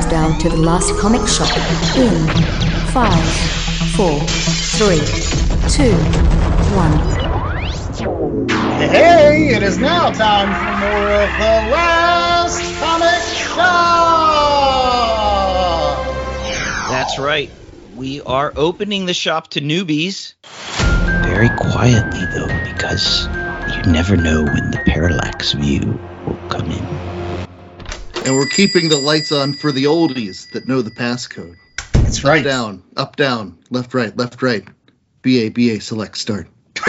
countdown to the last comic shop in five, four, three, two, one. Hey, it is now time for more of the last comic shop. That's right. We are opening the shop to newbies. Very quietly, though, because you never know when the parallax view will come in. And we're keeping the lights on for the oldies that know the passcode. That's right. Up, down, up, down, left, right, left, right. BA, BA, select, start.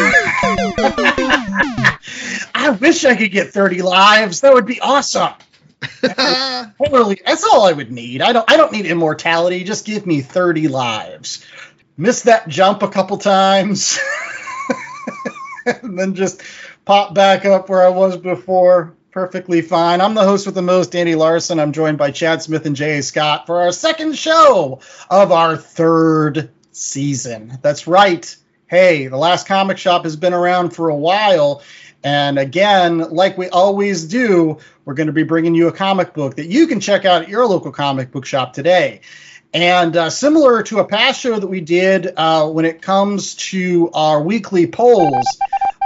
I wish I could get 30 lives. That would be awesome. Totally. That's all I would need. I don't I don't need immortality. Just give me 30 lives. Miss that jump a couple times. and then just pop back up where I was before. Perfectly fine. I'm the host with the most, Andy Larson. I'm joined by Chad Smith and Jay Scott for our second show of our third season. That's right. Hey, the last comic shop has been around for a while. And again, like we always do, we're going to be bringing you a comic book that you can check out at your local comic book shop today. And uh, similar to a past show that we did uh, when it comes to our weekly polls,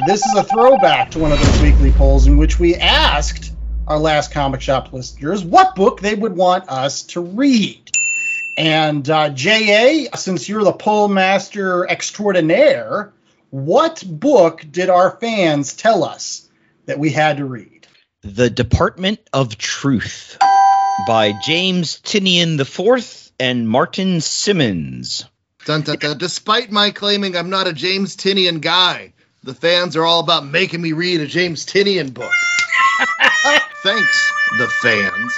this is a throwback to one of those weekly polls in which we asked our last comic shop listeners what book they would want us to read. And uh, JA, since you're the poll master extraordinaire, what book did our fans tell us that we had to read? The Department of Truth by James Tynion IV and Martin Simmonds. Dun, dun, dun. Despite my claiming I'm not a James Tynion guy, the fans are all about making me read a James Tynion book. Thanks, the fans.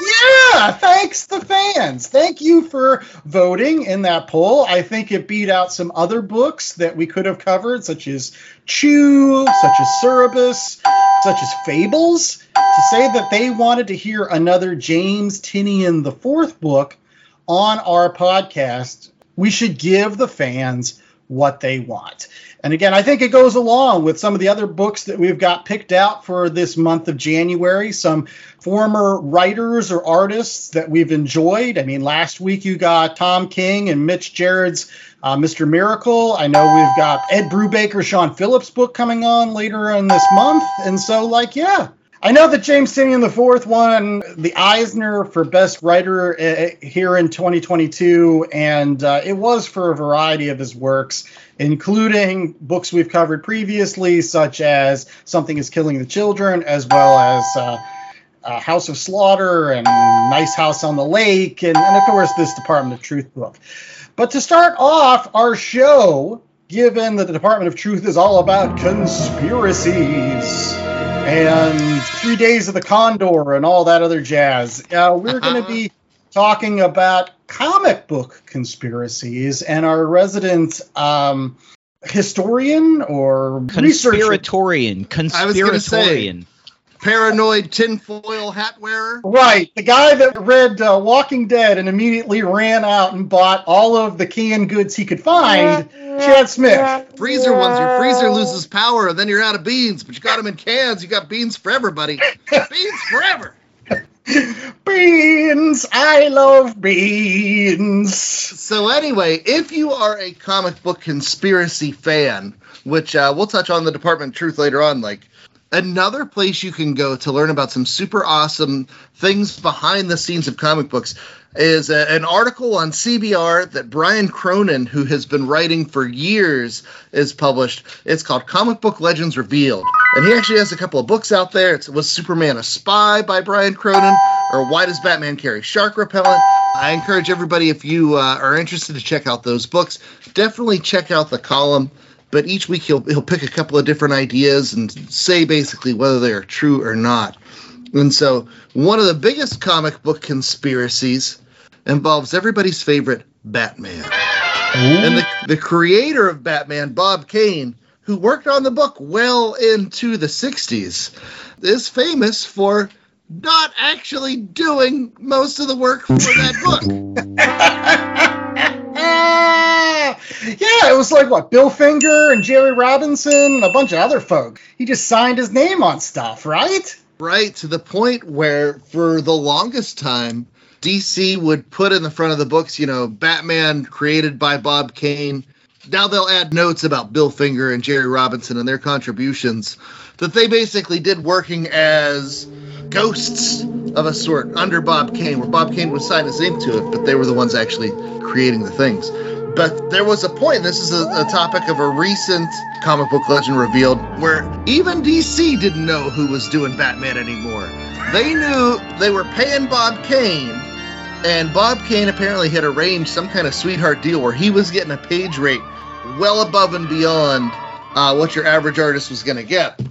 Yeah, thanks the fans. Thank you for voting in that poll. I think it beat out some other books that we could have covered, such as Chew, such as Cerebus, such as Fables. To say that they wanted to hear another James Tynion the fourth book on our podcast, we should give the fans what they want. And again, I think it goes along with some of the other books that we've got picked out for this month of January. Some former writers or artists that we've enjoyed. I mean, last week you got Tom King and Mitch Gerads' uh, Mr. Miracle. I know we've got Ed Brubaker, Sean Phillips' book coming on later in this month. And so, like, yeah, I know that James Tynion the fourth won the Eisner for Best Writer uh, here in 2022, and uh, it was for a variety of his works, including books we've covered previously, such as Something Is Killing the Children, as well as uh, uh, House of Slaughter and Nice House on the Lake, and, and of course this Department of Truth book. But to start off our show, given that the Department of Truth is all about conspiracies and Three Days of the Condor and all that other jazz. Uh, we're going to be talking about comic book conspiracies, and our resident um, historian or. Conspiratorian. I was gonna say- Conspiratorian. Paranoid tinfoil hat wearer. Right, the guy that read uh, Walking Dead and immediately ran out and bought all of the canned goods he could find. Chad Smith. Freezer ones, your freezer loses power, and then you're out of beans, but you got them in cans. You got beans for everybody. beans forever. Beans, I love beans. So anyway, if you are a comic book conspiracy fan, which uh, we'll touch on the Department of Truth later on, like another place you can go to learn about some super awesome things behind the scenes of comic books is a, an article on CBR that Brian Cronin, who has been writing for years, is published. It's called Comic Book Legends Revealed. And he actually has a couple of books out there. It's Was Superman a Spy by Brian Cronin, or Why Does Batman Carry Shark Repellent? I encourage everybody, if you uh, are interested to check out those books, definitely check out the column. But each week he'll he'll pick a couple of different ideas and say basically whether they are true or not. And so one of the biggest comic book conspiracies involves everybody's favorite Batman. And the, the creator of Batman, Bob Kane, who worked on the book well into the 60s, is famous for not actually doing most of the work for that book. Ah, yeah, it was like what Bill Finger and Jerry Robinson and a bunch of other folk. He just signed his name on stuff, right? right to the point where for the longest time DC would put in the front of the books, you know, Batman created by Bob Kane. Now they'll add notes about Bill Finger and Jerry Robinson and their contributions that they basically did working as ghosts of a sort under Bob Kane, where Bob Kane would sign his name to it, but they were the ones actually creating the things. But there was a point, this is a, a topic of a recent comic book legend revealed, where even DC didn't know who was doing Batman anymore. They knew they were paying Bob Kane, and Bob Kane apparently had arranged some kind of sweetheart deal where he was getting a page rate well above and beyond uh, what your average artist was going to get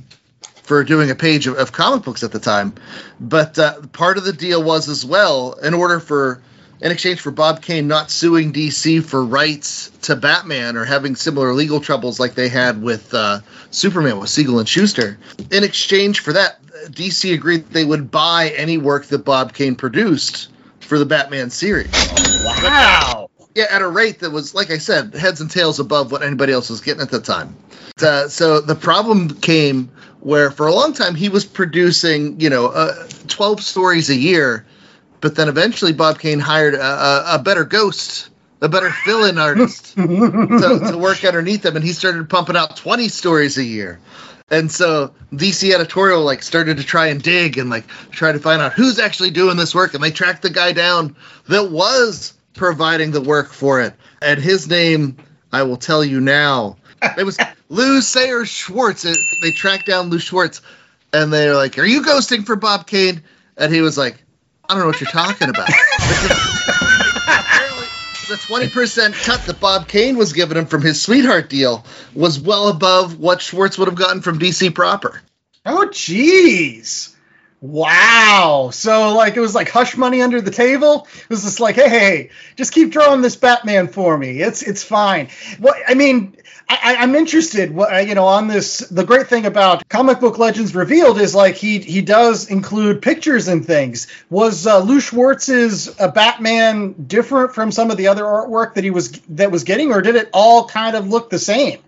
for doing a page of, of, comic books at the time. But uh, part of the deal was as well, in order for, in exchange for Bob Kane not suing DC for rights to Batman or having similar legal troubles like they had with uh, Superman with Siegel and Shuster, in exchange for that, DC agreed they would buy any work that Bob Kane produced for the Batman series. Wow. Yeah, at a rate that was, like I said, heads and tails above what anybody else was getting at the time. Uh, so the problem came where for a long time he was producing, you know, uh, 12 stories a year, but then eventually Bob Kane hired a, a, a better ghost, a better fill-in artist to, to work underneath him, and he started pumping out 20 stories a year. And so DC editorial like started to try and dig and like try to find out who's actually doing this work, and they tracked the guy down that was providing the work for it, and his name I will tell you now. It was Lew Sayre Schwartz. They tracked down Lew Schwartz, and they're like, "Are you ghosting for Bob Kane?" And he was like, "I don't know what you're talking about." the twenty percent cut that Bob Kane was giving him from his sweetheart deal was well above what Schwartz would have gotten from DC proper. Oh, jeez. Wow. So like it was like hush money under the table. It was just like, hey, hey, just keep drawing this Batman for me. It's it's fine. What I mean, I, am interested. You know, on this. The great thing about Comic Book Legends Revealed is like he he does include pictures and things. Was uh, Lew Schwartz's uh, Batman different from some of the other artwork that he was that was getting, or did it all kind of look the same?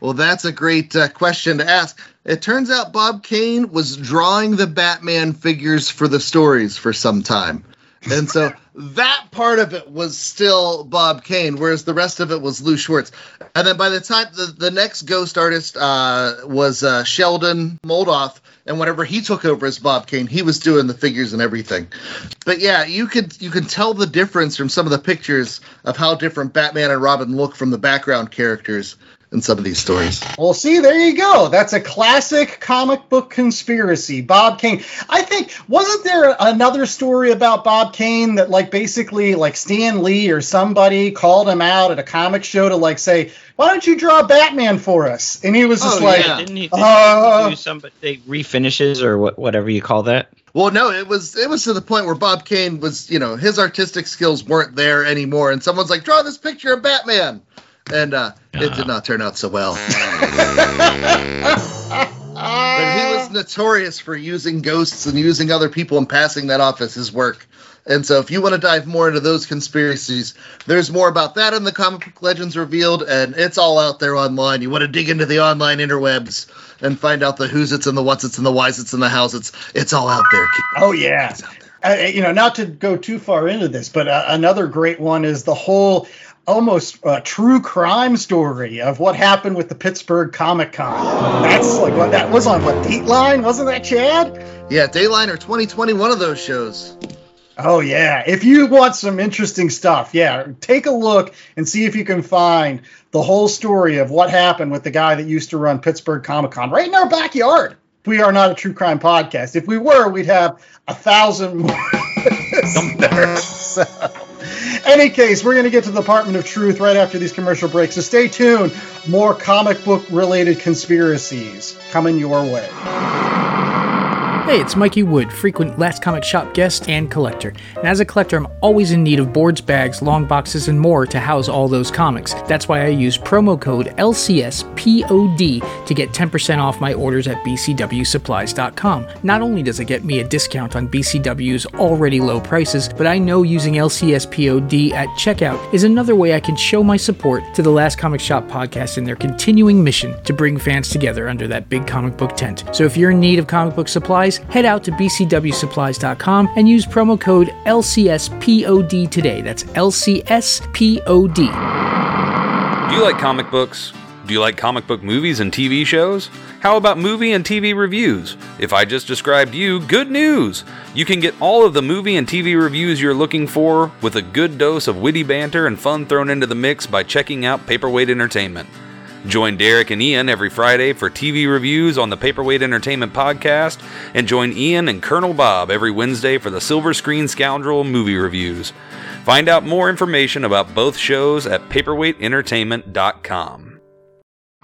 Well, that's a great uh, question to ask. It turns out Bob Kane was drawing the Batman figures for the stories for some time. And so that part of it was still Bob Kane, whereas the rest of it was Lew Schwartz. And then by the time the, the next ghost artist uh, was uh, Sheldon Moldoff, and whenever he took over as Bob Kane, he was doing the figures and everything. But yeah, you could you can tell the difference from some of the pictures of how different Batman and Robin look from the background characters in some of these stories. Well, see, there you go. That's a classic comic book conspiracy. Bob Kane. I think wasn't there another story about Bob Kane that like basically like Stan Lee or somebody called him out at a comic show to like say, "Why don't you draw Batman for us?" And he was just oh, like, yeah. "Didn't he, didn't uh, he do some they refinishes or what, whatever you call that?" Well, no, it was it was to the point where Bob Kane was, you know, his artistic skills weren't there anymore, and someone's like, "Draw this picture of Batman." And uh, it did not turn out so well. but he was notorious for using ghosts and using other people and passing that off as his work. And so, if you want to dive more into those conspiracies, there's more about that in the comic book legends revealed, and it's all out there online. You want to dig into the online interwebs and find out the who's it's and the what's it's and the why's it's and the how's it's. It's all out there. Oh yeah. Uh, you know, not to go too far into this, but uh, another great one is the whole almost a true crime story of what happened with the Pittsburgh Comic Con. That's like what that was on what Dateline, wasn't that Chad? Yeah, Dateline or 2020, one of those shows. Oh yeah, if you want some interesting stuff, yeah, take a look and see if you can find the whole story of what happened with the guy that used to run Pittsburgh Comic Con right in our backyard. We are not a true crime podcast. If we were, we'd have a thousand more. So any case, we're going to get to the Department of Truth right after these commercial breaks. So stay tuned. More comic book related conspiracies coming your way. Hey, it's Mikey Wood, frequent Last Comic Shop guest and collector. And as a collector, I'm always in need of boards, bags, long boxes, and more to house all those comics. That's why I use promo code LCSPOD to get 10% off my orders at BCWSupplies.com. Not only does it get me a discount on BCW's already low prices, but I know using LCSPOD at checkout is another way I can show my support to the Last Comic Shop podcast and their continuing mission to bring fans together under that big comic book tent. So if you're in need of comic book supplies, head out to bcwsupplies.com and use promo code LCSPOD today. That's LCSPOD. Do you like comic books? Do you like comic book movies and TV shows? How about movie and TV reviews? If I just described you, good news! You can get all of the movie and TV reviews you're looking for with a good dose of witty banter and fun thrown into the mix by checking out Paperweight Entertainment. Join Derek and Ian every Friday for TV reviews on the Paperweight Entertainment podcast, and join Ian and Colonel Bob every Wednesday for the Silver Screen Scoundrel movie reviews. Find out more information about both shows at paperweightentertainment.com.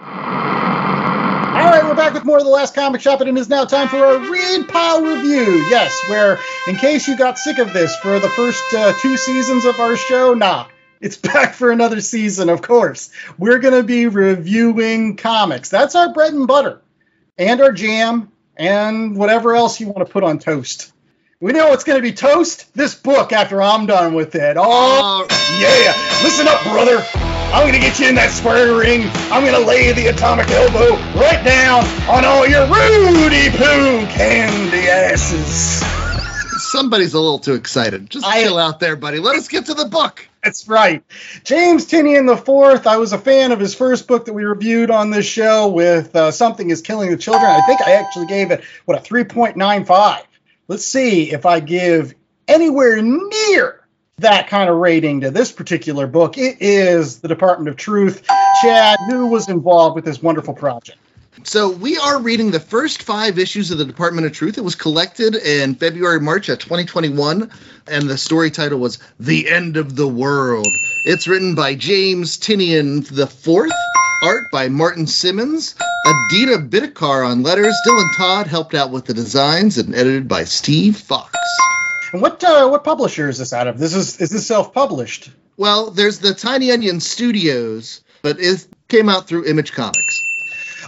All right, we're back with more of the last comic shop, and it is now time for our read pile review. Yes, where in case you got sick of this for the first uh, two seasons of our show, nah, it's back for another season. Of course, we're going to be reviewing comics. That's our bread and butter, and our jam, and whatever else you want to put on toast. We know it's going to be toast. This book after I'm done with it. Oh uh, yeah, listen up, brother. I'm gonna get you in that square ring. I'm gonna lay the atomic elbow right down on all your Rudy Poo candy asses. Somebody's a little too excited. Just I- chill out there, buddy. Let us get to the book. That's right. James Tynion the Fourth. I was a fan of his first book that we reviewed on this show with uh, Something Is Killing the Children. I think I actually gave it what a 3.95. Let's see if I give anywhere near that kind of rating to this particular book. It is the Department of Truth. Chad, who was involved with this wonderful project? So we are reading the first five issues of the Department of Truth. It was collected in February, March of 2021, and the story title was "The End of the World." It's written by James Tynion the Fourth, art by Martin Simmonds, Aditya Bidikar on letters. Dylan Todd helped out with the designs, and edited by Steve Fox. And what uh, what publisher is this out of? This is is this self published? Well, there's the Tiny Onion Studios, but it came out through Image Comics.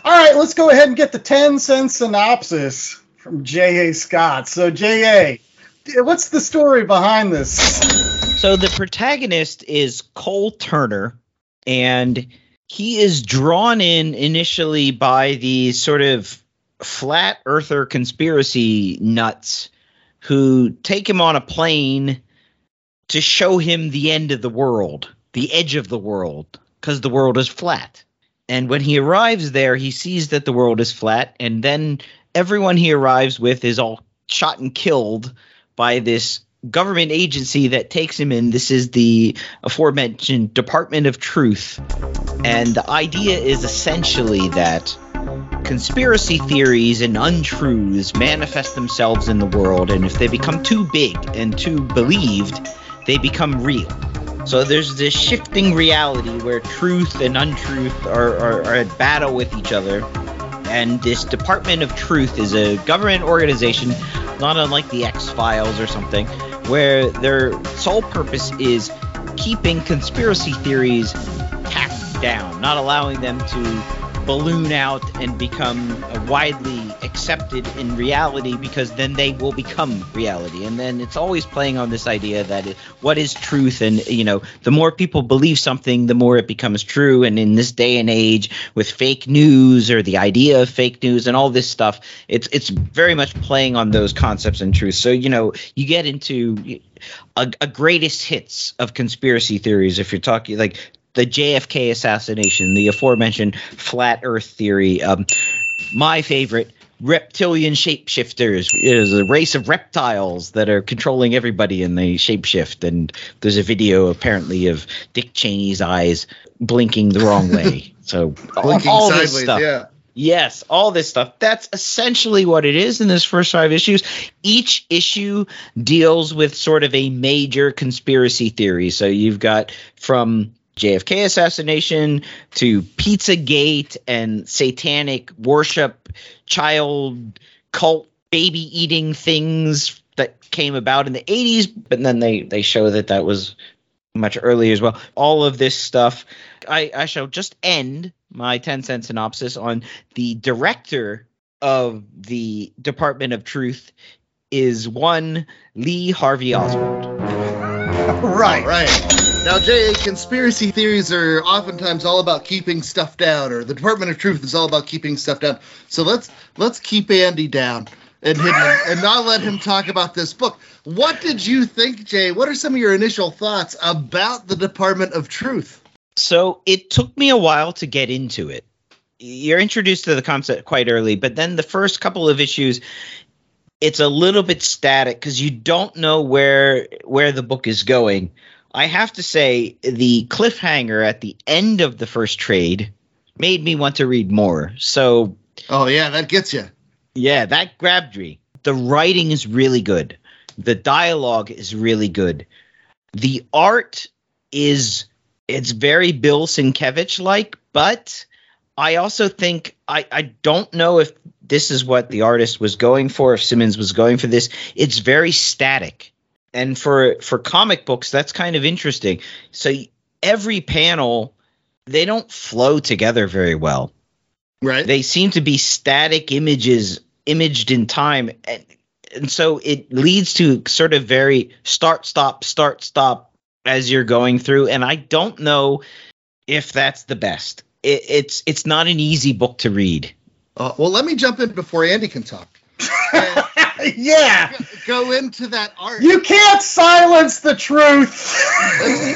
All right, let's go ahead and get the 10 cent synopsis from J.A. Scott. So, J.A., what's the story behind this? So the protagonist is Cole Turner, and he is drawn in initially by the sort of flat earther conspiracy nuts who take him on a plane to show him the end of the world, the edge of the world, because the world is flat. And when he arrives there, he sees that the world is flat, and then everyone he arrives with is all shot and killed by this government agency that takes him in. This is the aforementioned Department of Truth. And the idea is essentially that conspiracy theories and untruths manifest themselves in the world, and if they become too big and too believed, they become real. So there's this shifting reality where truth and untruth are, are, are at battle with each other. And this Department of Truth is a government organization, not unlike the X Files or something, where their sole purpose is keeping conspiracy theories tacked down, not allowing them to balloon out and become uh, widely accepted in reality because then they will become reality. And then it's always playing on this idea that it, what is truth? And you know the more people believe something the more it becomes true. And in this day and age with fake news or the idea of fake news and all this stuff it's it's very much playing on those concepts and truth so you know you get into a, a greatest hits of conspiracy theories if you're talking like the JFK assassination, the aforementioned flat Earth theory. Um, my favorite, reptilian shapeshifters is a race of reptiles that are controlling everybody and they shapeshift. And there's a video apparently of Dick Cheney's eyes blinking the wrong way. So all this stuff. yeah. Yes, all this stuff. That's essentially what it is in this first five issues. Each issue deals with sort of a major conspiracy theory. So you've got from JFK assassination to Pizzagate and satanic worship, child cult baby eating things that came about in the 80s, but then they they show that that was much earlier as well. All of this stuff. I, I shall just end my 10 cent synopsis on the director of the Department of Truth is one Lee Harvey Oswald. Right. Right. Now, J.A., conspiracy theories are oftentimes all about keeping stuff down, or the Department of Truth is all about keeping stuff down. So let's let's keep Andy down. and hidden and not let him talk about this book. What did you think, Jay? What are some of your initial thoughts about the Department of Truth? So it took me a while to get into it. You're introduced to the concept quite early, but then the first couple of issues, it's a little bit static because you don't know where where the book is going. I have to say, the cliffhanger at the end of the first trade made me want to read more. So, Oh yeah, that gets you. yeah, that grabbed me. The writing is really good. The dialogue is really good. The art is it's very Bill Sienkiewicz like, but I also think I I don't know if this is what the artist was going for, if Simmonds was going for this. It's very static. And for for comic books, that's kind of interesting. So every panel they don't flow together very well Right. they seem to be static images imaged in time and, and so it leads to sort of very start stop start stop as you're going through and i don't know if that's the best it, it's it's not an easy book to read Uh, well, let me jump in before Andy can talk. Yeah. go into that art. You can't silence the truth.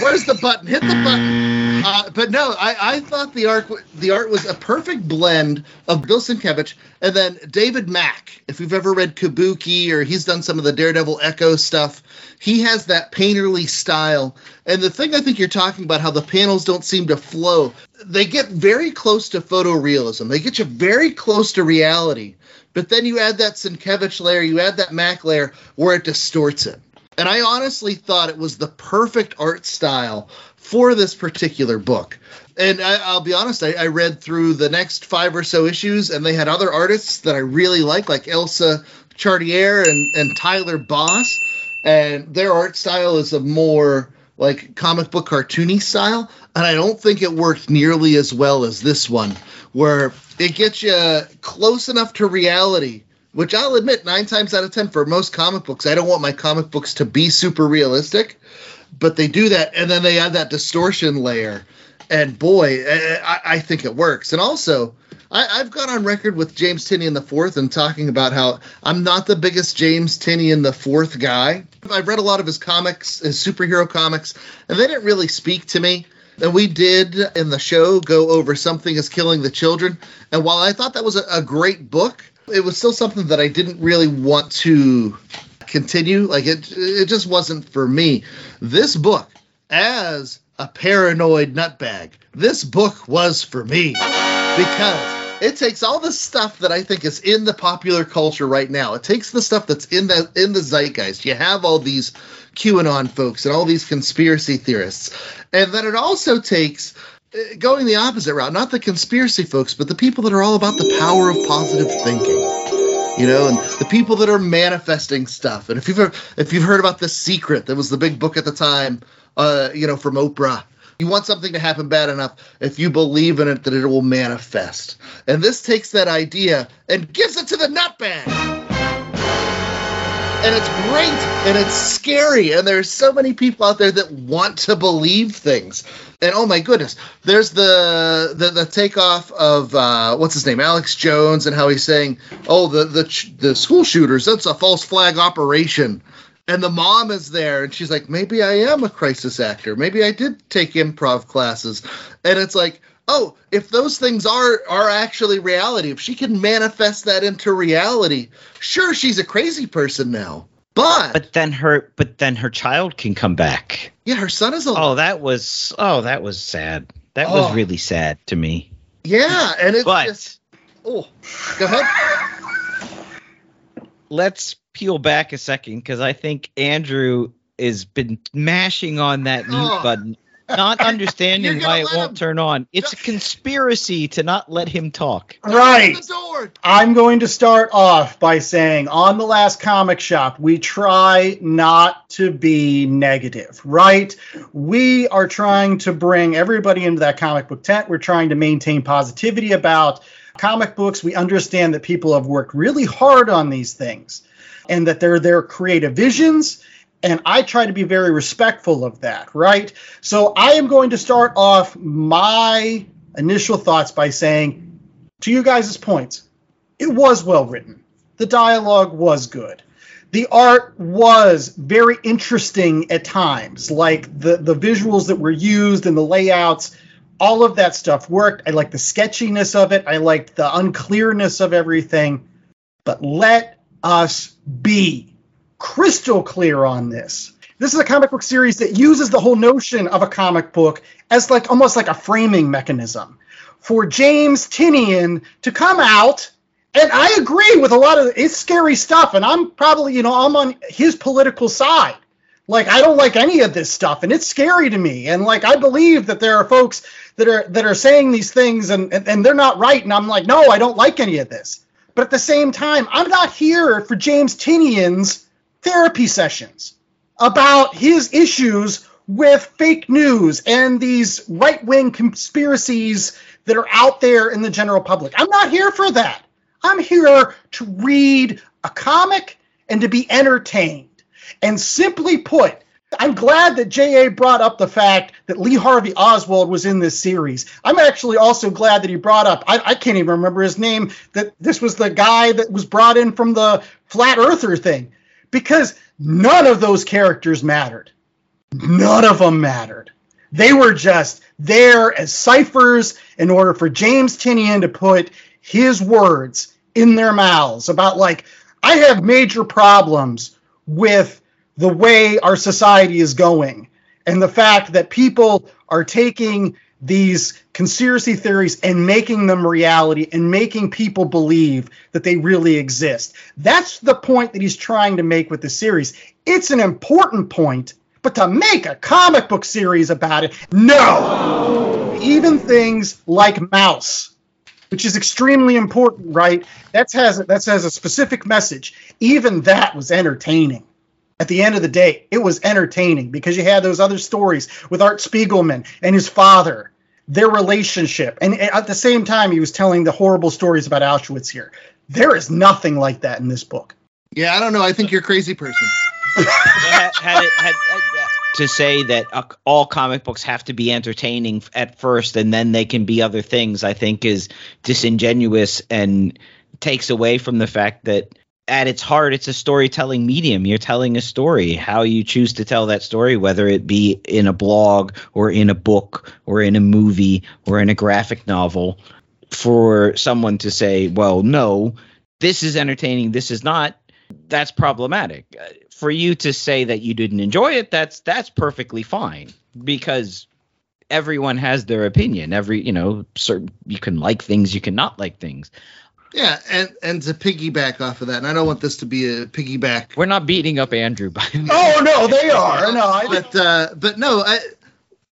Where's the button? Hit the button. Uh, but no, I, I thought the art the art was a perfect blend of Bill Sienkiewicz and then David Mack. If you've ever read Kabuki or he's done some of the Daredevil Echo stuff, he has that painterly style. And the thing I think you're talking about, how the panels don't seem to flow, they get very close to photorealism. They get you very close to reality. But then you add that Sienkiewicz layer, you add that Mack layer where it distorts it. And I honestly thought it was the perfect art style for this particular book. And I, I'll be honest, I, I read through the next five or so issues, and they had other artists that I really like, like Elsa Charretier and, and Tyler Boss. And their art style is a more like comic book cartoony style. And I don't think it worked nearly as well as this one, where it gets you close enough to reality which I'll admit, nine times out of ten for most comic books, I don't want my comic books to be super realistic, but they do that, and then they add that distortion layer, and boy, I, I think it works. And also, I, I've gone on record with James Tynion the Fourth and talking about how I'm not the biggest James Tynion the Fourth guy. I've read a lot of his comics, his superhero comics, and they didn't really speak to me. And we did in the show go over Something is Killing the Children. And while I thought that was a, a great book, it was still something that I didn't really want to continue. Like it, it just wasn't for me. This book, as a paranoid nutbag, this book was for me because it takes all the stuff that I think is in the popular culture right now. It takes the stuff that's in the in the zeitgeist. You have all these QAnon folks and all these conspiracy theorists, and then it also takes uh, going the opposite route, not the conspiracy folks, but the people that are all about the power of positive thinking. You know, and the people that are manifesting stuff. And if you've if you've heard about the Secret, that was the big book at the time, uh, you know, from Oprah. You want something to happen bad enough, if you believe in it, that it will manifest. And this takes that idea and gives it to the nutbag. And it's great and it's scary. And there's so many people out there that want to believe things. And oh my goodness there's the the, the takeoff of uh, what's his name? Alex jones and how he's saying oh the the the school shooters that's a false flag operation and the mom is there and she's like maybe i am a crisis actor. Maybe i did take improv classes. And it's like oh if those things are are actually reality if she can manifest that into reality sure she's a crazy person now. But, but then her but then her child can come back. Yeah her son is a oh that was oh that was sad. That Oh. was really sad to me. Yeah and it's but just oh go ahead let's peel back a second because I think Andrew has been mashing on that mute Oh. button, not understanding why it won't him- turn on. It's a conspiracy to not let him talk. Right. I'm going to start off by saying on the last comic shop, we try not to be negative, right? We are trying to bring everybody into that comic book tent. We're trying to maintain positivity about comic books. We understand that people have worked really hard on these things and that they're their creative visions. And I try to be very respectful of that, right? So I am going to start off my initial thoughts by saying, to you guys' points, it was well written. the dialogue was good. The art was very interesting at times, like the, the visuals that were used and the layouts, all of that stuff worked. I liked the sketchiness of it, I liked the unclearness of everything. But let us be crystal clear on this. This is a comic book series that uses the whole notion of a comic book as like almost like a framing mechanism for James Tynion to come out and I agree with a lot of it's scary stuff, and I'm probably you know I'm on his political side. Like I don't like any of this stuff, and it's scary to me. And like I believe that there are folks that are that are saying these things, and and, and they're not right. And I'm like, no, I don't like any of this. But at the same time, I'm not here for James Tynion's therapy sessions about his issues with fake news and these right wing conspiracies that are out there in the general public. I'm not here for that. I'm here to read a comic and to be entertained. And simply put, I'm glad that J.A. brought up the fact that Lee Harvey Oswald was in this series. I'm actually also glad that he brought up, I, I, can't even remember his name, that this was the guy that was brought in from the flat earther thing, because none of those characters mattered. None of them mattered. They were just there as ciphers in order for James Tynion to put his words in their mouths about like I have major problems with the way our society is going and the fact that people are taking these conspiracy theories and making them reality and making people believe that they really exist. That's the point that he's trying to make with the series. It's an important point, but to make a comic book series about it, no. Even things like Maus which is extremely important, right? That has that has a specific message. Even that was entertaining. At the end of the day, it was entertaining because you had those other stories with Art Spiegelman and his father, their relationship, and at the same time, he was telling the horrible stories about Auschwitz. Here, there is nothing like that in this book. Yeah, I don't know. I think you're a crazy person. had, had, had, to say that uh, all comic books have to be entertaining at first and then they can be other things, I think is disingenuous and takes away from the fact that at its heart, it's a storytelling medium. You're telling a story. How you choose to tell that story, whether it be in a blog or in a book or in a movie or in a graphic novel, for someone to say, well, no, this is entertaining, this is not, that's problematic uh, for you to say that you didn't enjoy it, that's that's perfectly fine because everyone has their opinion. Every you know, certain you can like things, you can not like things. Yeah, and and to piggyback off of that, and I don't want this to be a piggyback. We're not beating up Andrew by. oh no, they are. No, I, but uh, but no, I,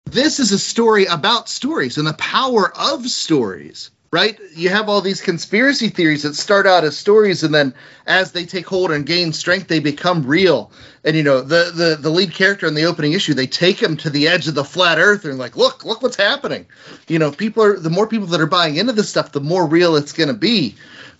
this is a story about stories and the power of stories right? You have all these conspiracy theories that start out as stories, and then as they take hold and gain strength, they become real. And you know, the the the lead character in the opening issue, they take him to the edge of the flat Earth and like, look, look what's happening. You know, people are the more people that are buying into this stuff, the more real it's going to be.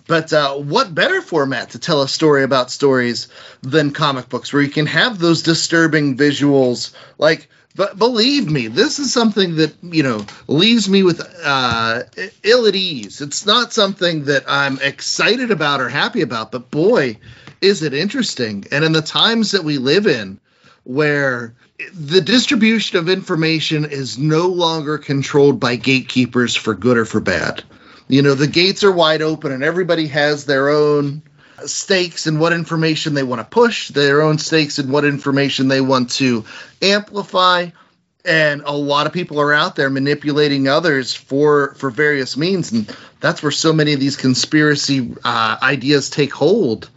But uh, what better format to tell a story about stories than comic books, where you can have those disturbing visuals, like but believe me, this is something that you know leaves me with uh, ill at ease. It's not something that I'm excited about or happy about, but boy, is it interesting. And in the times that we live in, where the distribution of information is no longer controlled by gatekeepers for good or for bad. You know, the gates are wide open and everybody has their own stakes and what information they want to push, their own stakes and what information they want to amplify. And a lot of people are out there manipulating others for for various means, and that's where so many of these conspiracy uh, ideas take hold.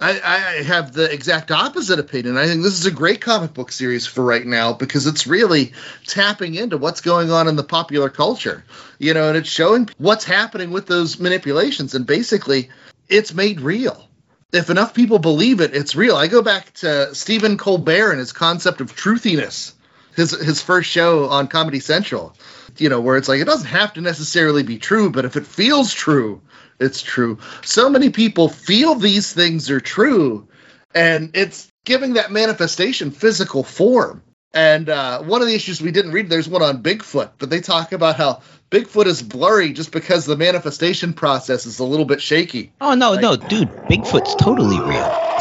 I, I, have the exact opposite opinion. I think this is a great comic book series for right now because it's really tapping into what's going on in the popular culture, you know, and it's showing what's happening with those manipulations. And basically, it's made real. If enough people believe it, it's real. I go back to Stephen Colbert and his concept of truthiness, his his first show on Comedy Central. You know, where it's like it doesn't have to necessarily be true, but if it feels true, it's true. So many people feel these things are true, and it's giving that manifestation physical form. And uh, one of the issues we didn't read, there's one on Bigfoot, but they talk about how Bigfoot is blurry just because the manifestation process is a little bit shaky. Oh no, no, dude, Bigfoot's totally real.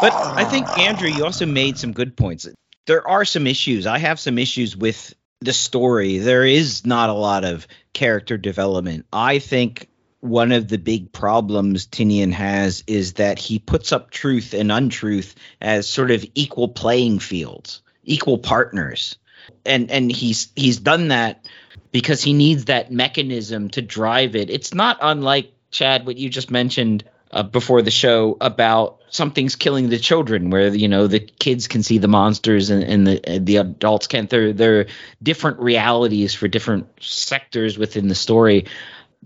but I think Andrew, you also made some good points. There are some issues. I have some issues with the story. There is not a lot of character development. I think one of the big problems Tynion has is that he puts up truth and untruth as sort of equal playing fields, equal partners. And and he's he's done that because he needs that mechanism to drive it. It's not unlike Chad what you just mentioned uh, before the show about something's killing the children, where you know the kids can see the monsters and, and the and the adults can't. They're they're different realities for different sectors within the story.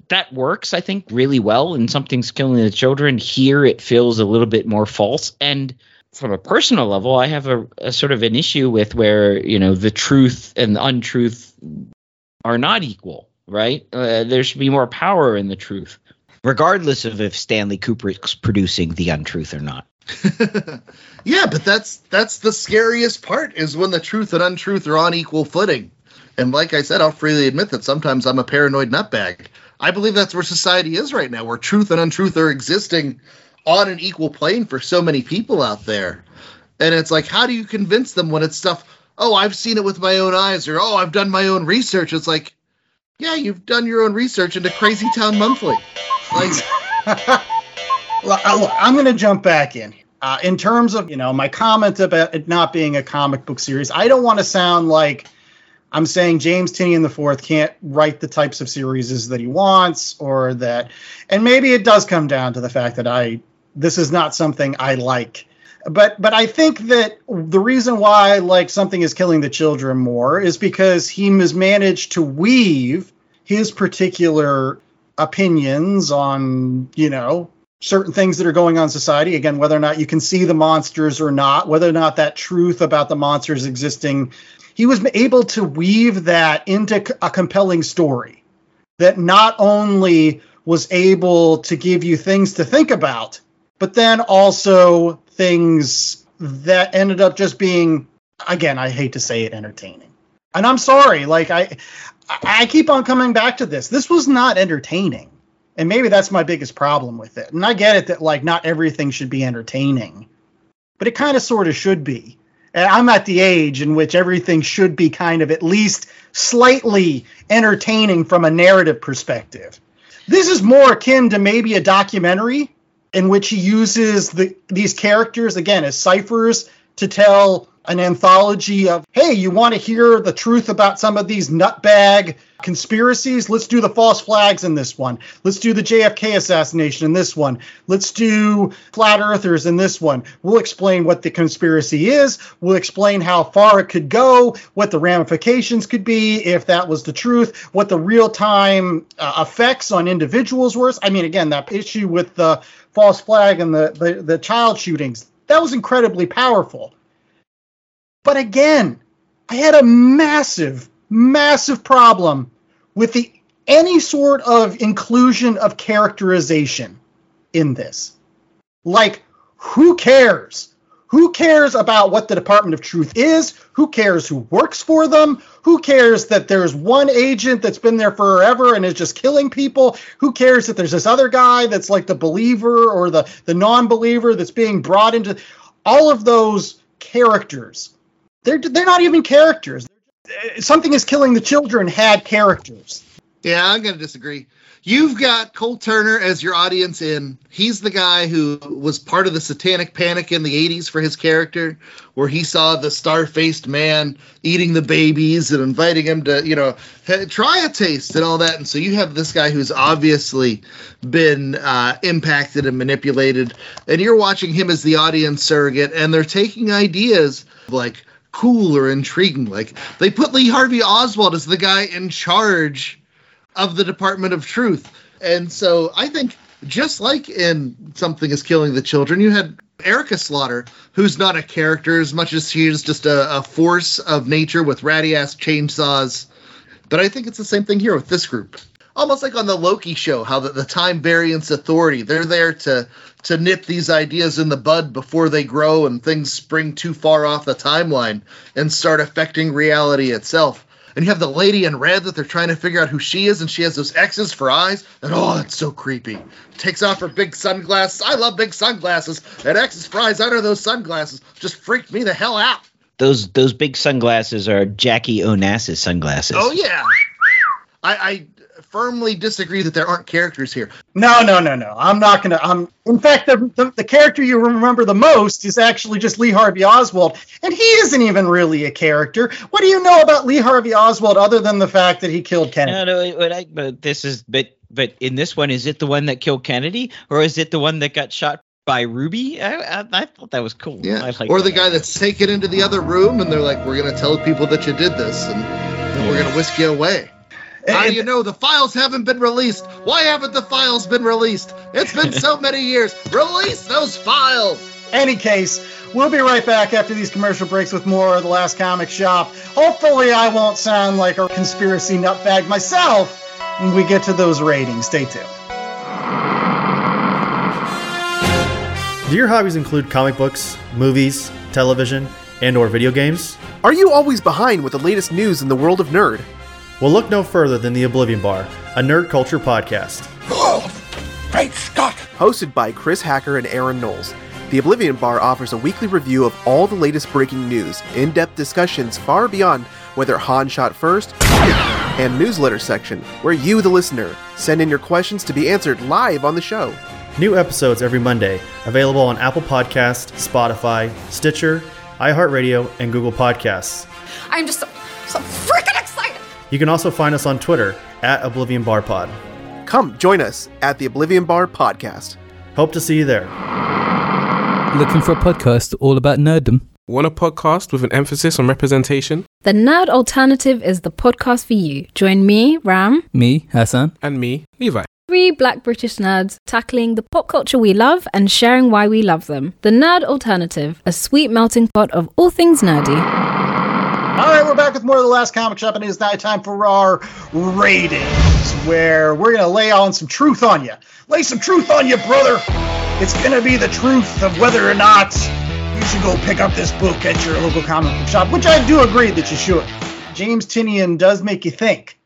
That works, I think, really well. And something's killing the children. Here, it feels a little bit more false. And from a personal level, I have a, a sort of an issue with where you know the truth and the untruth are not equal. Right? Uh, there should be more power in the truth regardless of if Stanley Kubrick's producing The Untruth or not. yeah, but that's that's the scariest part is when the truth and untruth are on equal footing. And like I said, I'll freely admit that sometimes I'm a paranoid nutbag. I believe that's where society is right now, where truth and untruth are existing on an equal plane for so many people out there. And it's like, how do you convince them when it's stuff, oh, I've seen it with my own eyes, or oh, I've done my own research? It's like, yeah, you've done your own research into Crazy Town Monthly. Like, I'm going to jump back in. Uh, in terms of you know my comment about it not being a comic book series, I don't want to sound like I'm saying James Tynion the fourth can't write the types of series that he wants, or that, and maybe it does come down to the fact that I this is not something I like. But but I think that the reason why like something is killing the children more is because he has managed to weave his particular opinions on, you know, certain things that are going on in society. Again, whether or not you can see the monsters or not, whether or not that truth about the monsters existing, he was able to weave that into a compelling story that not only was able to give you things to think about, but then also things that ended up just being, again, I hate to say it, entertaining. And I'm sorry, like I, I keep on coming back to this. This was not entertaining. And maybe that's my biggest problem with it. And I get it that like not everything should be entertaining, but it kind of sort of should be. I'm at the age in which everything should be kind of at least slightly entertaining from a narrative perspective. This is more akin to maybe a documentary in which he uses the these characters again as ciphers to tell an anthology of, hey, you want to hear the truth about some of these nutbag conspiracies? Let's do the false flags in this one. Let's do the JFK assassination in this one. Let's do flat earthers in this one. We'll explain what the conspiracy is. We'll explain how far it could go, what the ramifications could be if that was the truth, what the real time uh, effects on individuals were. I mean, again, that issue with the false flag and the, the, the child shootings, that was incredibly powerful but again, I had a massive, massive problem with the any sort of inclusion of characterization in this. Like, who cares? Who cares about what the Department of Truth is? Who cares who works for them? Who cares that there's one agent that's been there forever and is just killing people? Who cares that there's this other guy that's like the believer or the, the non believer that's being brought into all of those characters they're they're not even characters. Something is killing the children had characters. Yeah, I'm to disagree. You've got Cole Turner as your audience in. He's the guy who was part of the satanic panic in the 80s for his character, where he saw the star faced man eating the babies and inviting him to, you know, try a taste and all that. And so you have this guy who's obviously been uh, impacted and manipulated, and you're watching him as the audience surrogate, and they're taking ideas like cool or intriguing. Like they put Lee Harvey Oswald as the guy in charge of the Department of Truth. And so I think just like in Something is Killing the Children, you had Erica Slaughter, who's not a character as much as she is just a, a force of nature with ratty ass chainsaws. But I think it's the same thing here with this group. Almost like on the Loki show, how the, the Time Variance Authority they're there to to nip these ideas in the bud before they grow and things spring too far off the timeline and start affecting reality itself. And you have the lady in red that they're trying to figure out who she is, and she has those X's for eyes, and oh, that's so creepy. Takes off her big sunglasses. I love big sunglasses. And X's for eyes under those sunglasses just freaked me the hell out. Those those big sunglasses are Jackie Onassis sunglasses. Oh yeah. I, I firmly disagree that there aren't characters here. No, no, no, no. I'm not gonna. I'm. In fact, the, the the character you remember the most is actually just Lee Harvey Oswald, and he isn't even really a character. What do you know about Lee Harvey Oswald other than the fact that he killed Kennedy? No, no, but, I, but this is but but in this one, is it the one that killed Kennedy, or is it the one that got shot by Ruby? I, I, I thought that was cool. Yeah. liked Or the that. guy that's taken into the other room and they're like, we're going to tell people that you did this and then we're going to whisk you away. How do you know the files haven't been released? Why haven't the files been released? It's been so many years. Release those files. any case, we'll be right back after these commercial breaks with more of the Last Comic Shop. Hopefully, I won't sound like a conspiracy nutbag myself when we get to those ratings. Stay tuned. Do your hobbies include comic books, movies, television, and or video games? Are you always behind with the latest news in the world of nerd? Well, look no further than the Oblivion Bar, a nerd culture podcast. Hosted by Chris Hacker and Aaron Knowles, the Oblivion Bar offers a weekly review of all the latest breaking news, in depth discussions far beyond whether Han shot first, and newsletter section, where you, the listener, send in your questions to be answered live on the show. New episodes every Monday, available on Apple Podcast, Spotify, Stitcher, iHeartRadio, and Google Podcasts. I'm just so, so freaking excited. You can also find us on Twitter at Oblivion Bar Pod. Come join us at the Oblivion Bar podcast. Hope to see you there. Looking for a podcast all about nerddom? Want a podcast with an emphasis on representation? The Nerd Alternative is the podcast for you. Join me, Ram, Me, Hassan. And me, Levi. three black British nerds tackling the pop culture we love and sharing why we love them. The Nerd Alternative, a sweet melting pot of all things nerdy. All right, we're back with more of the last comic shop, and it is now time for our ratings, where we're gonna lay on some truth on you. Lay some truth on you, brother. It's gonna be the truth of whether or not you should go pick up this book at your local comic book shop, which I do agree that you should. James Tynion does make you think,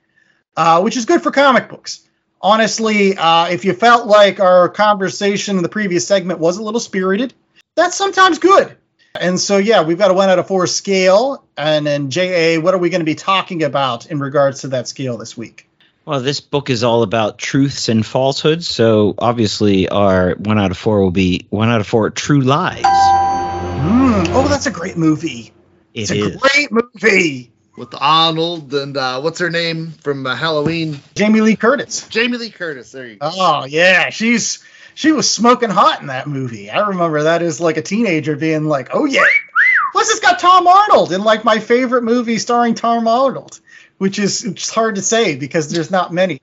uh, which is good for comic books. Honestly, uh, if you felt like our conversation in the previous segment was a little spirited, that's sometimes good. And so, yeah, we've got a one out of four scale. And then, JA, what are we going to be talking about in regards to that scale this week? Well, this book is all about truths and falsehoods. So obviously, our one out of four will be one out of four true lies. Mm, oh, that's a great movie. It It's a is. great movie. With Arnold and uh, what's her name from uh, Halloween? Jamie Lee Curtis. Jamie Lee Curtis. There you go. Oh, yeah. She's she was smoking hot in that movie. I remember that as like a teenager being like, oh, yeah. Plus, it's got Tom Arnold in like my favorite movie starring Tom Arnold, which is which hard to say because there's not many.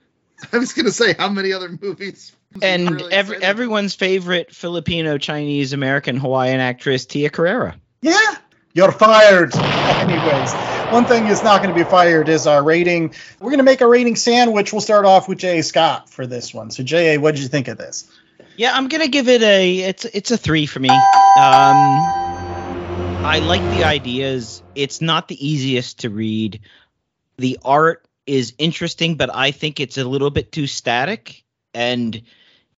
I was going to say, how many other movies? And really every, everyone's favorite Filipino, Chinese, American, Hawaiian actress, Tia Carrere. Yeah, you're fired. Anyways, one thing is not going to be fired is our rating. We're going to make a rating sandwich. We'll start off with J.A. Scott for this one. So, J.A., what did you think of this? Yeah, I'm gonna give it a it's it's a three for me. Um, I like the ideas. It's not the easiest to read. The art is interesting, but I think it's a little bit too static and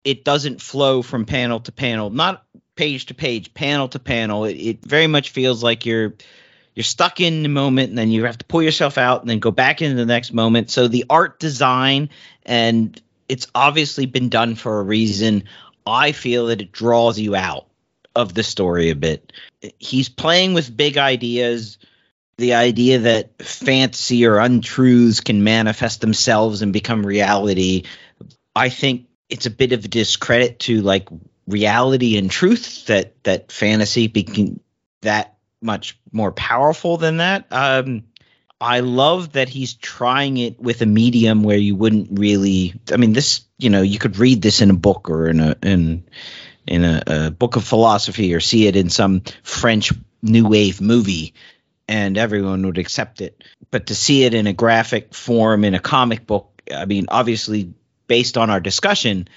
it doesn't flow from panel to panel. Not page to page, panel to panel. It, it very much feels like you're you're stuck in the moment and then you have to pull yourself out and then go back into the next moment. So the art design and it's obviously been done for a reason. I feel that it draws you out of the story a bit. He's playing with big ideas, the idea that fantasy or untruths can manifest themselves and become reality. I think it's a bit of a discredit to like reality and truth that that fantasy became that much more powerful than that. Um, I love that he's trying it with a medium where you wouldn't really. I mean, this you know you could read this in a book or in a in in a, a book of philosophy or see it in some French new wave movie, and everyone would accept it. But to see it in a graphic form in a comic book I mean, obviously, based on our discussion,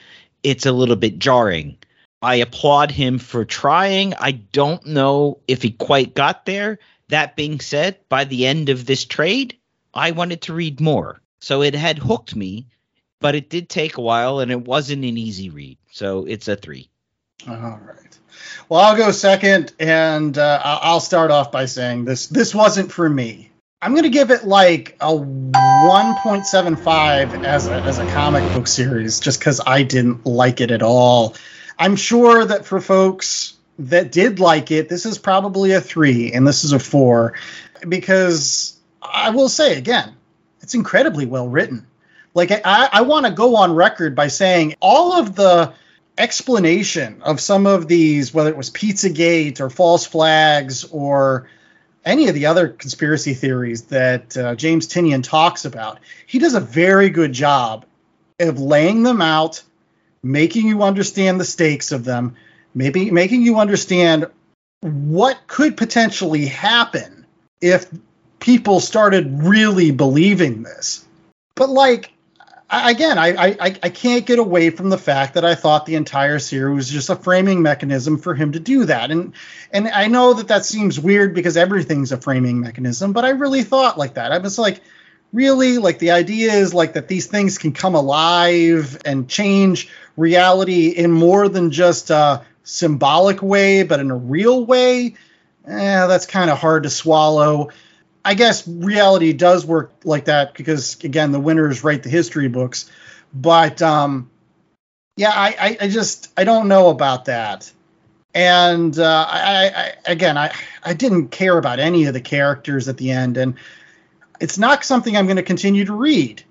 it's a little bit jarring. I applaud him for trying. I don't know if he quite got there. That being said, by the end of this trade, I wanted to read more. So it had hooked me, but it did take a while and it wasn't an easy read. So it's a three. All right. Well, I'll go second, and uh, I'll start off by saying this this wasn't for me. I'm going to give it like a 1.75 as a, as a comic book series, just because I didn't like it at all. I'm sure that for folks that did like it, this is probably a three, and this is a four, because I will say again, it's incredibly well written. Like I, I want to go on record by saying all of the explanation of some of these, whether it was Pizzagate or false flags or any of the other conspiracy theories that uh, James Tynion talks about, he does a very good job of laying them out, making you understand the stakes of them, maybe making you understand what could potentially happen if people started really believing this. But like again, I, I I can't get away from the fact that I thought the entire series was just a framing mechanism for him to do that, and and I know that that seems weird because everything's a framing mechanism, but I really thought like that. I was like, really, like the idea is like that these things can come alive and change reality in more than just a symbolic way, but in a real way. Eh, that's kind of hard to swallow. I guess reality does work like that because again, the winners write the history books. But um, yeah, I, I, I just I don't know about that. And uh, I, I again, I I didn't care about any of the characters at the end, and it's not something I'm going to continue to read.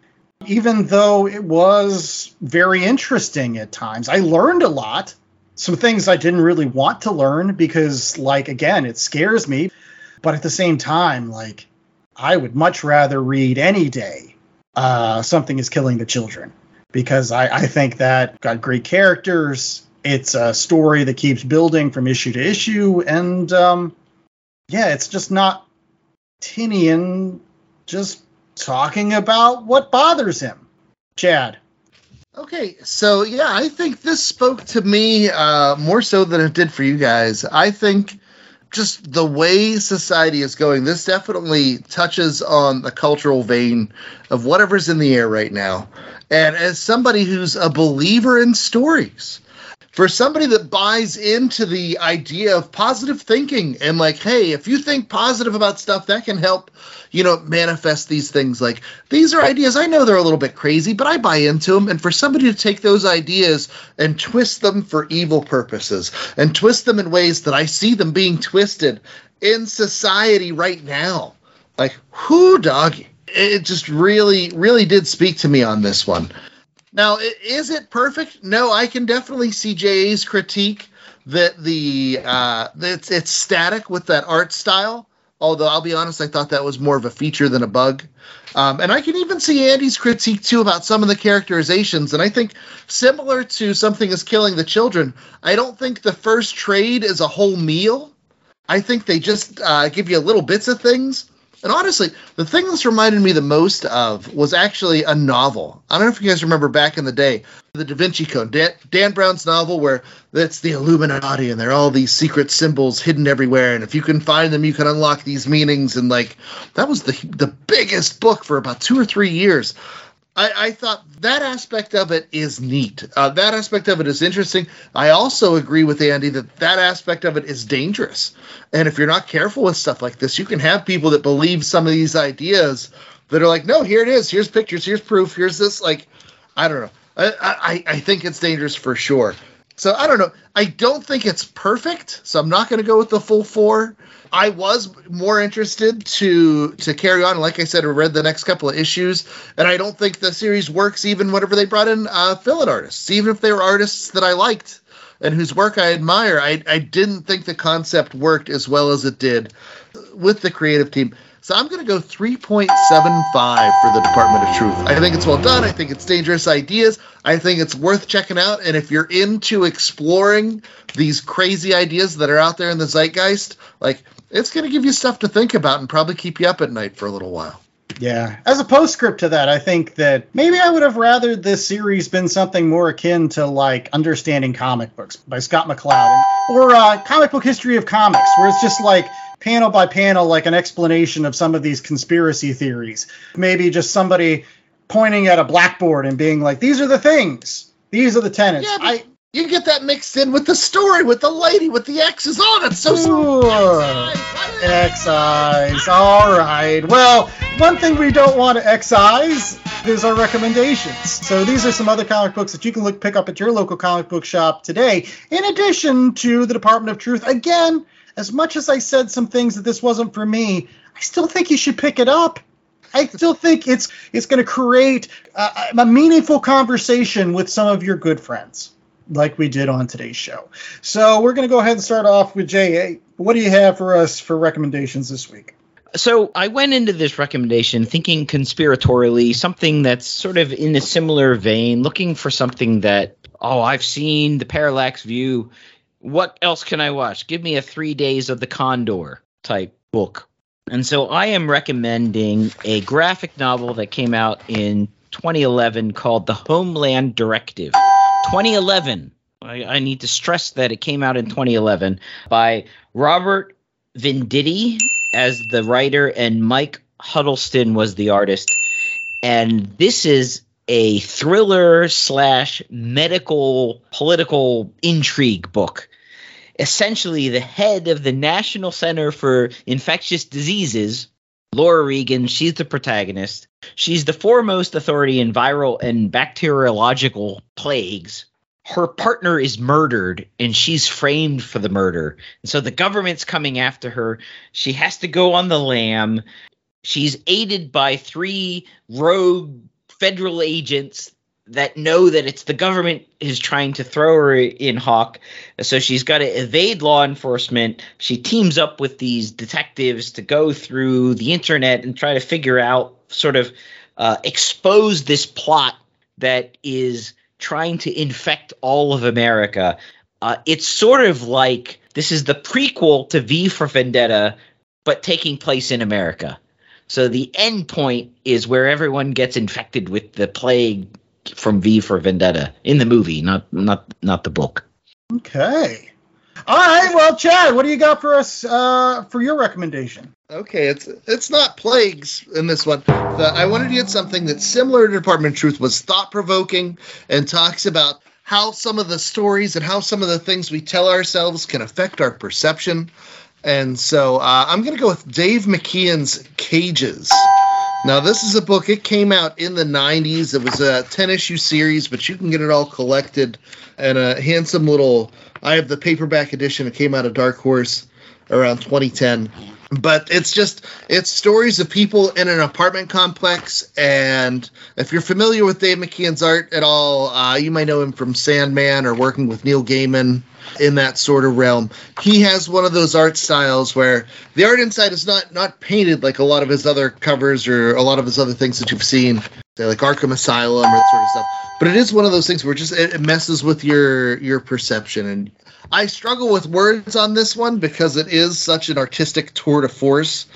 Even though it was very interesting at times, I learned a lot. Some things I didn't really want to learn because, like, again, it scares me. But at the same time, like, I would much rather read any day uh, Something is Killing the Children because I, I think that got great characters. It's a story that keeps building from issue to issue. And um, yeah, it's just not Tynion just talking about what bothers him. Chad. Okay, so yeah, I think this spoke to me uh, more so than it did for you guys. I think just the way society is going, this definitely touches on the cultural vein of whatever's in the air right now. And as somebody who's a believer in stories, for somebody that buys into the idea of positive thinking and like, hey, if you think positive about stuff, that can help, you know, manifest these things. Like, these are ideas I know they're a little bit crazy, but I buy into them. And for somebody to take those ideas and twist them for evil purposes and twist them in ways that I see them being twisted in society right now, like, whoo, doggy. It just really, really did speak to me on this one. Now, is it perfect? No, I can definitely see JA's critique that the uh, it's, it's static with that art style. Although I'll be honest, I thought that was more of a feature than a bug. Um, and I can even see Andy's critique too about some of the characterizations. And I think similar to something is killing the children. I don't think the first trade is a whole meal. I think they just uh, give you little bits of things. And honestly, the thing this reminded me the most of was actually a novel. I don't know if you guys remember back in the day, the Da Vinci Code, Dan, Dan Brown's novel, where it's the Illuminati and there are all these secret symbols hidden everywhere. And if you can find them, you can unlock these meanings. And like, that was the the biggest book for about two or three years. I, I thought that aspect of it is neat. Uh, that aspect of it is interesting. I also agree with Andy that that aspect of it is dangerous. And if you're not careful with stuff like this, you can have people that believe some of these ideas that are like, no, here it is. Here's pictures. Here's proof. Here's this. Like, I don't know. I, I, I think it's dangerous for sure. So I don't know. I don't think it's perfect. So I'm not going to go with the full four. I was more interested to to carry on. Like I said, I read the next couple of issues, and I don't think the series works even whenever they brought in uh, fill-in artists, even if they were artists that I liked and whose work I admire. I I didn't think the concept worked as well as it did with the creative team. So I'm going to go 3.75 for the Department of Truth. I think it's well done. I think it's dangerous ideas. I think it's worth checking out. And if you're into exploring these crazy ideas that are out there in the zeitgeist, like it's going to give you stuff to think about and probably keep you up at night for a little while. Yeah. As a postscript to that, I think that maybe I would have rather this series been something more akin to like Understanding Comic Books by Scott McCloud or uh, Comic Book History of Comics, where it's just like panel by panel, like an explanation of some of these conspiracy theories. Maybe just somebody pointing at a blackboard and being like, these are the things, these are the tenets. Yeah, I, you get that mixed in with the story, with the lady, with the X's on it. So Ooh, excise. All right. Well, one thing we don't want to excise is our recommendations. So these are some other comic books that you can look pick up at your local comic book shop today. In addition to the Department of Truth, again, as much as I said some things that this wasn't for me, I still think you should pick it up. I still think it's it's going to create a, a meaningful conversation with some of your good friends, like we did on today's show. So we're going to go ahead and start off with Jay. What do you have for us for recommendations this week? So I went into this recommendation thinking conspiratorially, something that's sort of in a similar vein, looking for something that, oh, I've seen the Parallax View. What else can I watch? Give me a three days of the Condor type book. And so I am recommending a graphic novel that came out in 2011 called The Homeland Directive. 2011. I, I need to stress that it came out in 2011 by Robert Venditti as the writer and Mike Huddleston was the artist. And this is a thriller slash medical political intrigue book. Essentially, the head of the National Center for Infectious Diseases, Laura Regan, she's the protagonist. She's the foremost authority in viral and bacteriological plagues. Her partner is murdered and she's framed for the murder. And so the government's coming after her. She has to go on the lam. She's aided by three rogue federal agents that know that it's the government is trying to throw her in hawk. So she's got to evade law enforcement. She teams up with these detectives to go through the internet and try to figure out sort of uh, expose this plot that is trying to infect all of america. Uh, it's sort of like this is the prequel to v for vendetta but taking place in america so the end point is where everyone gets infected with the plague from V for Vendetta in the movie, not not not the book. Okay. All right. Well, Chad, what do you got for us uh, for your recommendation? Okay, it's it's not plagues in this one. The, I wanted to get something that's similar to Department of Truth, was thought provoking, and talks about how some of the stories and how some of the things we tell ourselves can affect our perception. And so uh, I'm going to go with Dave McKean's Cages. Now, this is a book. It came out in the 90s. It was a 10 issue series, but you can get it all collected and a handsome little. I have the paperback edition. It came out of Dark Horse around 2010. But it's just it's stories of people in an apartment complex, and if you're familiar with Dave McKean's art at all, uh, you might know him from Sandman or working with Neil Gaiman in that sort of realm. He has one of those art styles where the art inside is not not painted like a lot of his other covers or a lot of his other things that you've seen, say like Arkham Asylum or that sort of stuff. But it is one of those things where it just it, messes with your your perception and I struggle with words on this one because it is such an artistic tour de force.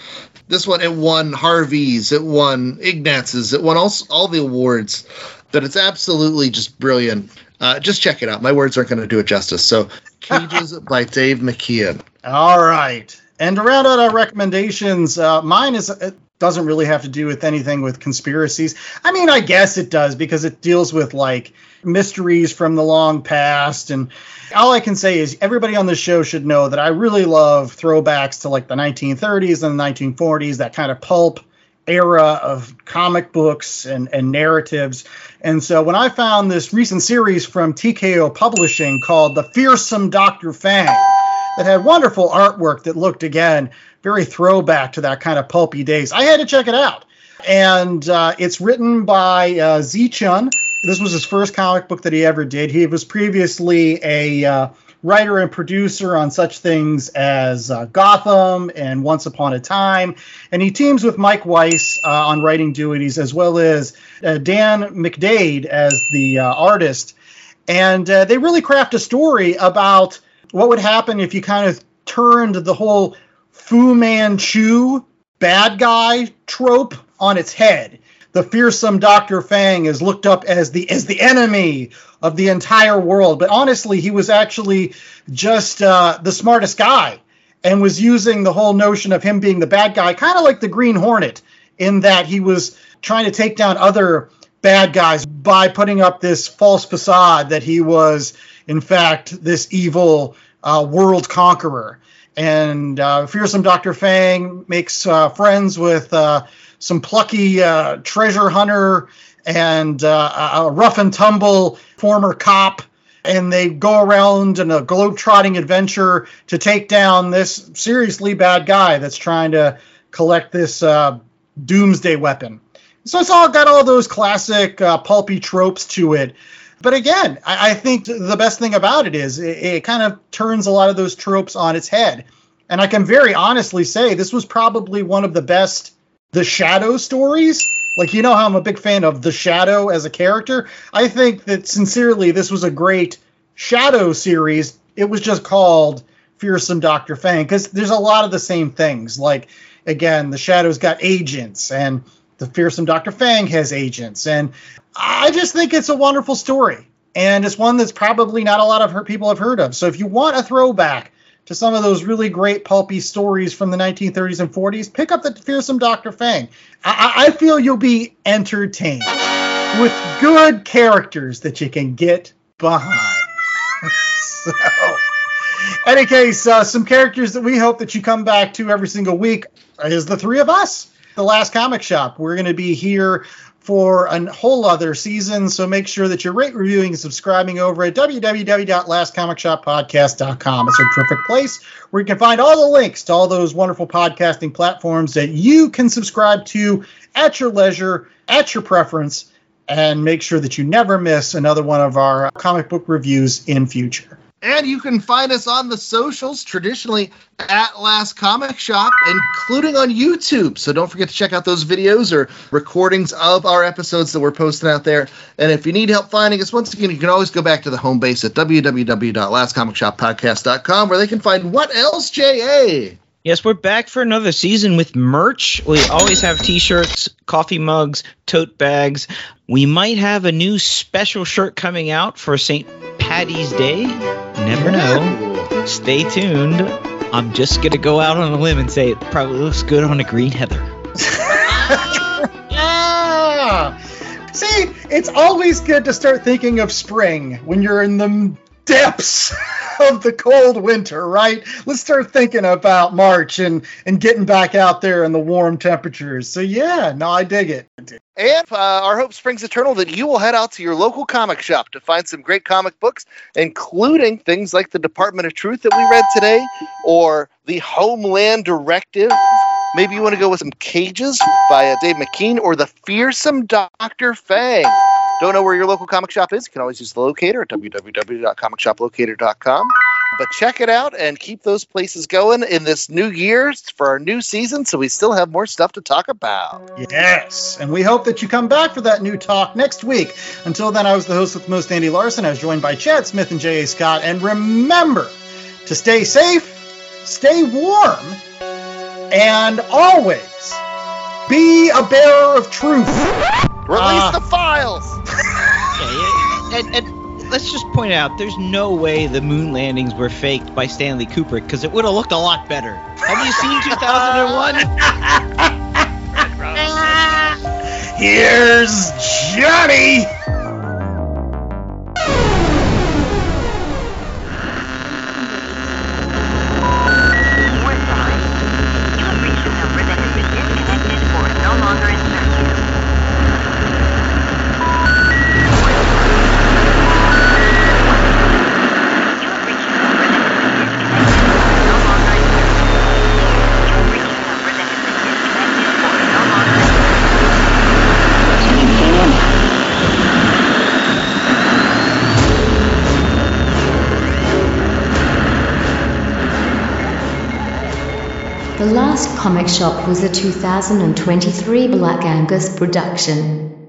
This one, it won Harvey's, it won Ignatz's, it won all, all the awards. But it's absolutely just brilliant. Uh, just check it out. My words aren't going to do it justice. So, Cages by Dave McKean. All right. And to round out our recommendations, uh, mine is it doesn't really have to do with anything with conspiracies. I mean, I guess it does because it deals with like mysteries from the long past and all I can say is everybody on this show should know that I really love throwbacks to like the 1930s and the 1940s, that kind of pulp era of comic books and, and narratives. And so when I found this recent series from TKO Publishing called The Fearsome Dr. Fang, that had wonderful artwork that looked again very throwback to that kind of pulpy days, I had to check it out. And uh, it's written by uh, Tze Chun. This was his first comic book that he ever did. He was previously a uh, writer and producer on such things as uh, Gotham and Once Upon a Time. And he teams with Mike Weiss uh, on writing duties, as well as uh, Dan McDade as the uh, artist. And uh, they really craft a story about what would happen if you kind of turned the whole Fu Manchu bad guy trope on its head. The fearsome Dr. Fang is looked up as the as the enemy of the entire world, but honestly, he was actually just uh, the smartest guy and was using the whole notion of him being the bad guy, kind of like the Green Hornet, in that he was trying to take down other bad guys by putting up this false facade that he was, in fact, this evil uh, world conqueror. And uh, fearsome Dr. Fang makes uh, friends with uh, some plucky uh, treasure hunter and uh, a rough and tumble former cop. And they go around in a globe-trotting adventure to take down this seriously bad guy that's trying to collect this doomsday weapon. So it's all got all those classic uh, pulpy tropes to it. But again, I, I think the best thing about it is it, it, kind of turns a lot of those tropes on its head. And I can very honestly say this was probably one of the best The Shadow stories. Like, you know how I'm a big fan of The Shadow as a character? I think that sincerely, this was a great Shadow series. It was just called Fearsome Dr. Fang because there's a lot of the same things. Like, again, The Shadow's got agents and the fearsome Dr. Fang has agents. And I just think it's a wonderful story. And it's one that's probably not a lot of people have heard of. So if you want a throwback to some of those really great pulpy stories from the 1930s and 40s, pick up the fearsome Dr. Fang. I, I feel you'll be entertained with good characters that you can get behind. so, any case, uh, some characters that we hope that you come back to every single week is the three of us the last comic shop. We're going to be here for a whole other season. So make sure that you're rate, reviewing, and subscribing over at www.lastcomicshoppodcast.com. It's a terrific place where you can find all the links to all those wonderful podcasting platforms that you can subscribe to at your leisure, at your preference, and make sure that you never miss another one of our comic book reviews in future. And you can find us on the socials, traditionally at Last Comic Shop, including on YouTube. So don't forget to check out those videos or recordings of our episodes that we're posting out there. And if you need help finding us, once again, you can always go back to the home base at www.lastcomicshoppodcast.com where they can find what else, J.A.? Yes, we're back for another season with merch. We always have t shirts, coffee mugs, tote bags. We might have a new special shirt coming out for St. Patty's Day. Never know. Stay tuned. I'm just going to go out on a limb and say it probably looks good on a green heather. yeah. See, it's always good to start thinking of spring when you're in the depths of the cold winter, right? Let's start thinking about March and and getting back out there in the warm temperatures. So yeah, no, I dig it. And uh, our hope springs eternal that you will head out to your local comic shop to find some great comic books, including things like the Department of Truth that we read today, or the Homeland Directive. Maybe you want to go with some Cages by uh, Dave McKean, or the Fearsome Doctor Fang don't know where your local comic shop is? You can always use the locator at www.comicshoplocator.com. But check it out and keep those places going in this new year for our new season so we still have more stuff to talk about. Yes. And we hope that you come back for that new talk next week. Until then, I was the host with the most, Andy Larson. I was joined by Chad Smith and J.A. Scott. And remember to stay safe, stay warm, and always be a bearer of truth. Release uh, the files. yeah, and, and let's just point out, there's no way the moon landings were faked by Stanley Kubrick because it would have looked a lot better. Have you seen 2001? Here's Johnny. Last Comic Shop was a 2023 Black Angus production.